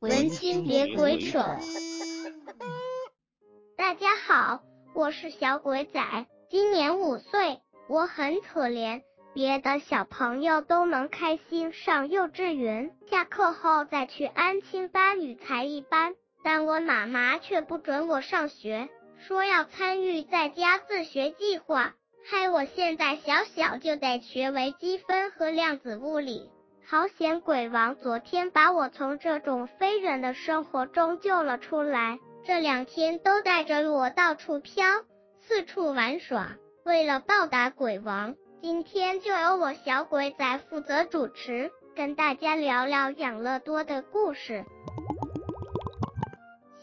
文青别鬼扯。大家好，我是小鬼仔，今年五岁，我很可怜。别的小朋友都能开心上幼稚园，下课后再去安亲班与才艺班，但我妈妈却不准我上学，说要参与在家自学计划，害我现在小小就得学微积分和量子物理。好险鬼王昨天把我从这种非人的生活中救了出来，这两天都带着我到处飘，四处玩耍。为了报答鬼王。今天就由我小鬼仔负责主持，跟大家聊聊养乐多的故事。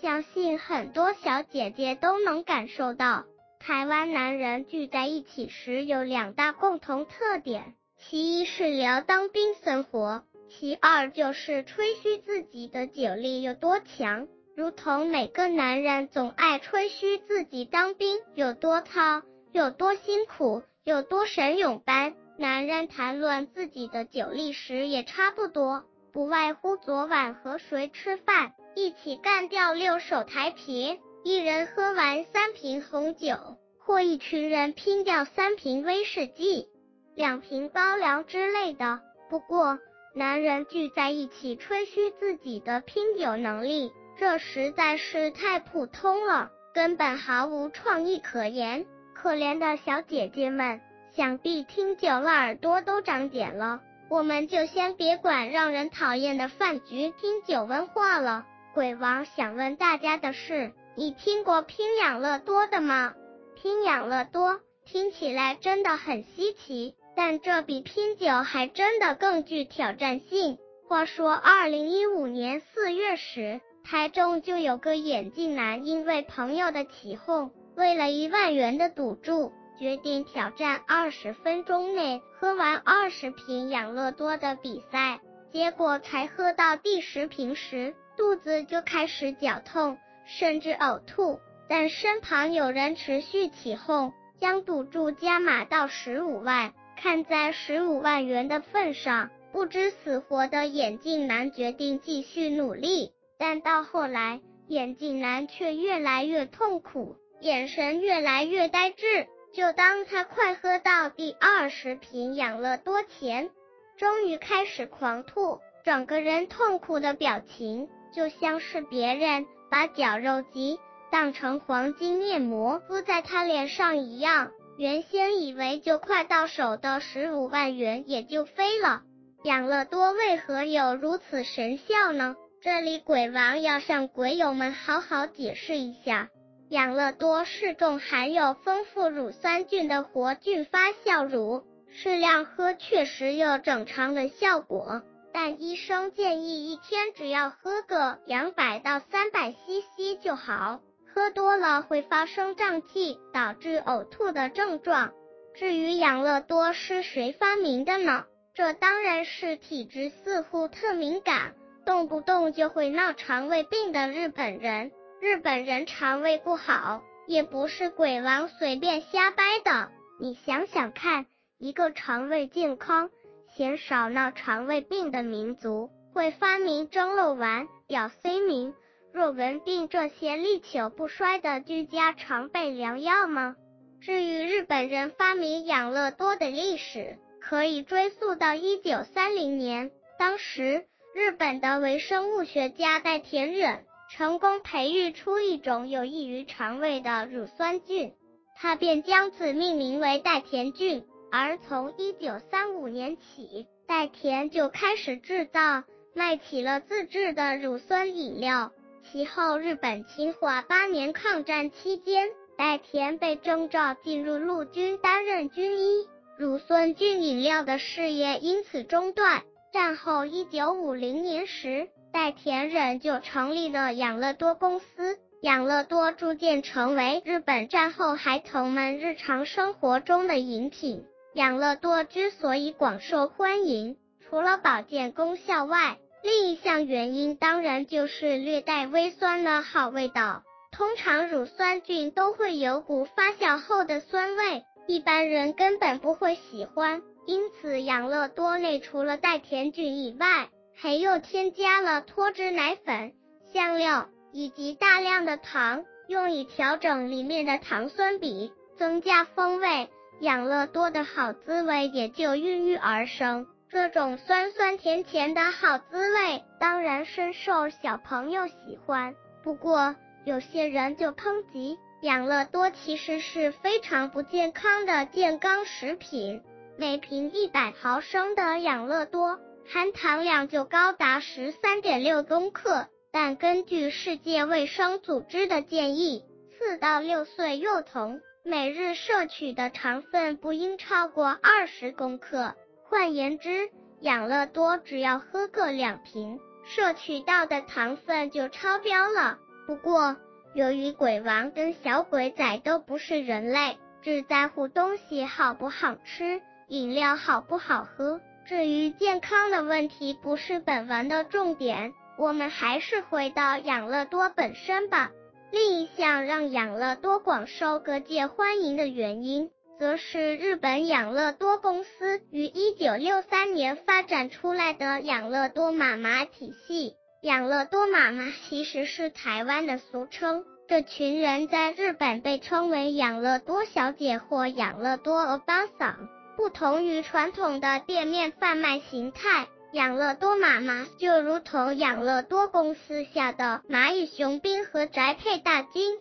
相信很多小姐姐都能感受到，台湾男人聚在一起时有两大共同特点，其一是聊当兵生活，其二就是吹嘘自己的酒力有多强，如同每个男人总爱吹嘘自己当兵有多糙，有多辛苦。有多神勇般，男人谈论自己的酒力时也差不多，不外乎昨晚和谁吃饭，一起干掉六手台瓶，一人喝完三瓶红酒，或一群人拼掉三瓶威士忌，两瓶高粱之类的。不过，男人聚在一起吹嘘自己的拼酒能力，这实在是太普通了，根本毫无创意可言。可怜的小姐姐们，想必听久了耳朵都长茧了。我们就先别管让人讨厌的饭局拼酒文化了。鬼王想问大家的是，你听过拼养乐多的吗？拼养乐多听起来真的很稀奇，但这比拼酒还真的更具挑战性。话说，二零一五年四月时，台中就有个眼镜男因为朋友的起哄。为了一万元的赌注，决定挑战二十分钟内喝完二十瓶养乐多的比赛。结果才喝到第十瓶时，肚子就开始绞痛，甚至呕吐。但身旁有人持续起哄，将赌注加码到十五万。看在十五万元的份上，不知死活的眼镜男决定继续努力。但到后来，眼镜男却越来越痛苦。眼神越来越呆滞，就当他快喝到第二十瓶养乐多前，终于开始狂吐，整个人痛苦的表情，就像是别人把绞肉机当成黄金面膜敷在他脸上一样。原先以为就快到手的十五万元也就飞了，养乐多为何有如此神效呢？这里鬼王要向鬼友们好好解释一下。养乐多是种含有丰富乳酸菌的活菌发酵乳，适量喝确实有整肠的效果，但医生建议一天只要喝个两百到三百 CC 就好，喝多了会发生胀气，导致呕吐的症状。至于养乐多是谁发明的呢？这当然是体质似乎特敏感，动不动就会闹肠胃病的日本人。日本人肠胃不好，也不是鬼王随便瞎掰的。你想想看，一个肠胃健康、鲜少闹肠胃病的民族，会发明蒸肉丸、药碓明、弱蚊病这些历久不衰的居家常备良药吗？至于日本人发明养乐多的历史，可以追溯到一九三零年，当时日本的微生物学家代田忍。成功培育出一种有益于肠胃的乳酸菌，他便将此命名为代田菌。而从一九三五年起，代田就开始制造、卖起了自制的乳酸饮料。其后，日本侵华八年抗战期间，代田被征召进入陆军担任军医，乳酸菌饮料的事业因此中断。战后一九五零年时，代田忍就成立了养乐多公司，养乐多逐渐成为日本战后孩童们日常生活中的饮品。养乐多之所以广受欢迎，除了保健功效外，另一项原因当然就是略带微酸的好味道。通常乳酸菌都会有股发酵后的酸味，一般人根本不会喜欢。因此，养乐多内除了带甜菌以外，还又添加了脱脂奶粉、香料以及大量的糖，用以调整里面的糖酸比，增加风味。养乐多的好滋味也就孕育而生。这种酸酸甜甜的好滋味，当然深受小朋友喜欢。不过，有些人就抨击，养乐多其实是非常不健康的健康食品。每瓶一百毫升的养乐多，含糖量就高达十三点六公克。但根据世界卫生组织的建议，四到六岁幼童，每日摄取的糖分不应超过二十公克，换言之，养乐多只要喝个两瓶，摄取到的糖分就超标了。不过，由于鬼王跟小鬼仔都不是人类，只在乎东西好不好吃，饮料好不好喝，至于健康的问题不是本文的重点，我们还是回到养乐多本身吧。另一项让养乐多广受各界欢迎的原因，则是日本养乐多公司于一九六三年发展出来的养乐多妈妈体系。养乐多妈妈其实是台湾的俗称，这群人在日本被称为养乐多小姐或养乐多欧巴桑，不同于传统的店面贩卖形态。养乐多妈妈就如同养乐多公司下的蚂蚁雄兵和宅配大军。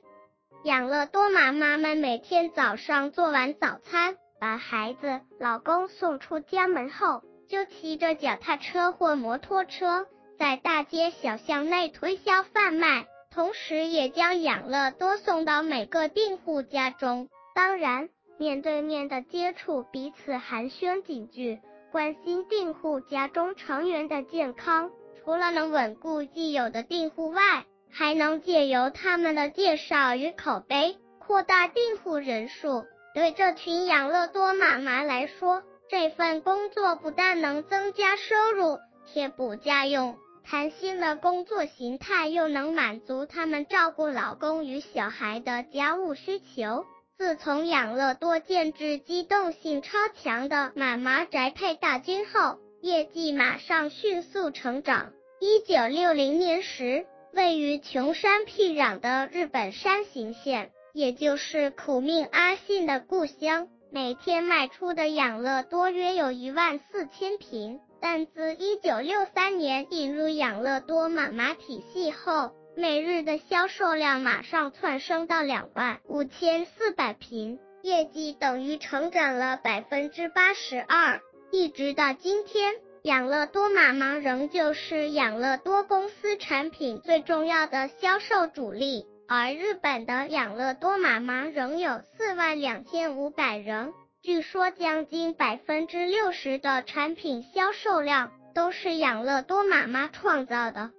养乐多妈妈们每天早上做完早餐，把孩子、老公送出家门后，就骑着脚踏车或摩托车，在大街小巷内推销贩卖，同时也将养乐多送到每个订户家中。当然，面对面的接触，彼此寒暄几句。关心订户家中成员的健康，除了能稳固既有的订户外，还能借由他们的介绍与口碑，扩大订户人数。对这群养乐多妈妈来说，这份工作不但能增加收入，贴补家用，弹性的工作形态又能满足他们照顾老公与小孩的家务需求。自从养乐多建置机动性超强的妈妈宅配大军后，业绩马上迅速成长。一九六零年时，位于穷山僻壤的日本山形县，也就是苦命阿信的故乡，每天卖出的养乐多约有一万四千瓶。但自一九六三年引入养乐多妈妈体系后，每日的销售量马上窜升到两万五千四百瓶，业绩等于成长了百分之八十二。一直到今天，养乐多妈妈仍旧是养乐多公司产品最重要的销售主力，而日本的养乐多妈妈仍有四万两千五百人。据说将近百分之六十的产品销售量都是养乐多妈妈创造的。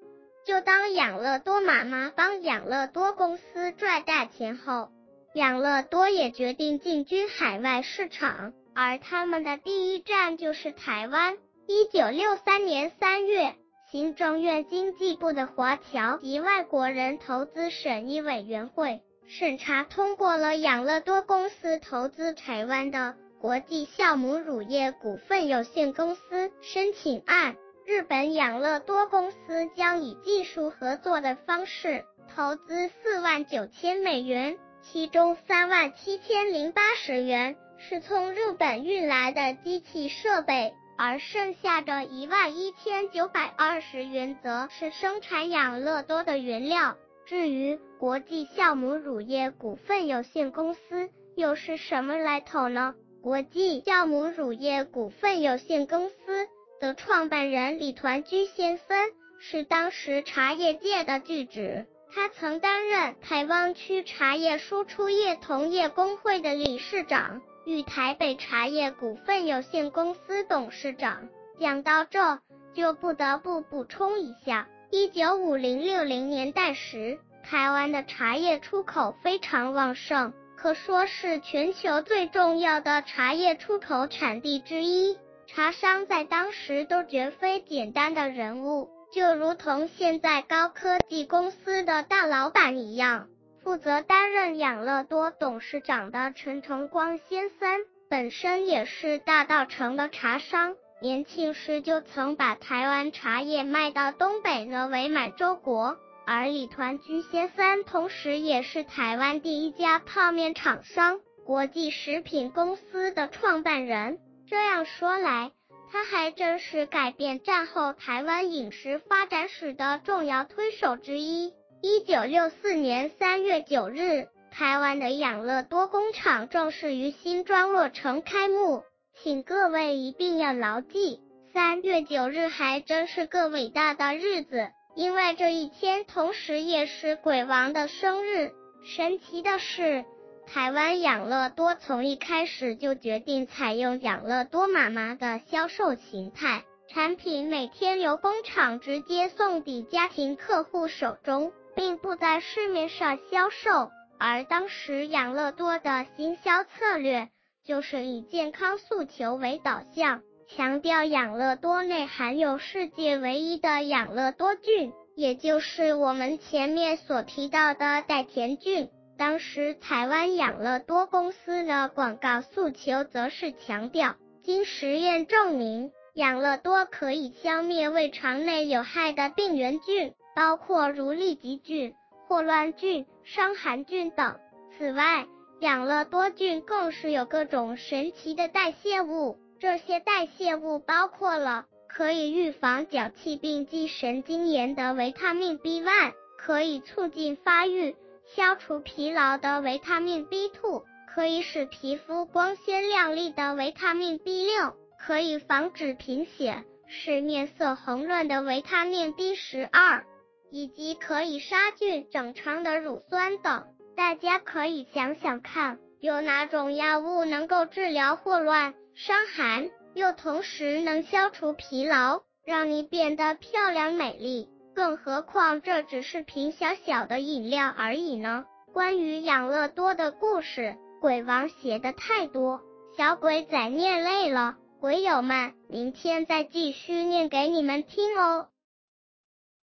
就当养乐多妈妈帮养乐多公司赚大钱后，养乐多也决定进军海外市场，而他们的第一站就是台湾。一九六三年三月，行政院经济部的华侨及外国人投资审议委员会审查通过了养乐多公司投资台湾的国际酵母乳业股份有限公司申请案。日本养乐多公司将以技术合作的方式投资四万九千美元，其中三万七千零八十元是从日本运来的机器设备，而剩下的一万一千九百二十元则是生产养乐多的原料。至于国际酵母乳业股份有限公司又是什么来头呢？国际酵母乳业股份有限公司。的创办人李团居先生是当时茶叶界的巨子，他曾担任台湾区茶叶输出业同业公会的理事长与台北茶叶股份有限公司董事长。讲到这，就不得不补充一下：一九五零六零年代时，台湾的茶叶出口非常旺盛，可说是全球最重要的茶叶出口产地之一。茶商在当时都绝非简单的人物，就如同现在高科技公司的大老板一样。负责担任养乐多董事长的陈崇光先生，本身也是大稻城的茶商，年轻时就曾把台湾茶叶卖到东北的伪满洲国。而李团居先生同时也是台湾第一家泡面厂商国际食品公司的创办人。这样说来，他还真是改变战后台湾饮食发展史的重要推手之一。一九六四年三月九日，台湾的养乐多工厂正式于新庄落成开幕，请各位一定要牢记，三月九日还真是个伟大的日子。因为这一天同时也是鬼王的生日。神奇的是，台湾养乐多从一开始就决定采用养乐多妈妈的销售形态，产品每天由工厂直接送抵家庭客户手中，并不在市面上销售。而当时养乐多的行销策略就是以健康诉求为导向。强调养乐多内含有世界唯一的养乐多菌，也就是我们前面所提到的代田菌。当时台湾养乐多公司的广告诉求则是强调，经实验证明，养乐多可以消灭胃肠内有害的病原菌，包括如痢疾菌、霍乱菌、伤寒菌等。此外，养乐多菌更是有各种神奇的代谢物。这些代谢物包括了可以预防脚气病及神经炎的维他命 B1，可以促进发育、消除疲劳的维他命 B2，可以使皮肤光鲜亮丽的维他命 B6，可以防止贫血、使面色红润的维他命 B12，以及可以杀菌整肠的乳酸等。大家可以想想看，有哪种药物能够治疗霍乱？伤寒又同时能消除疲劳，让你变得漂亮美丽。更何况这只是瓶小小的饮料而已呢。关于养乐多的故事，鬼王写的太多，小鬼仔念累了，鬼友们，明天再继续念给你们听哦。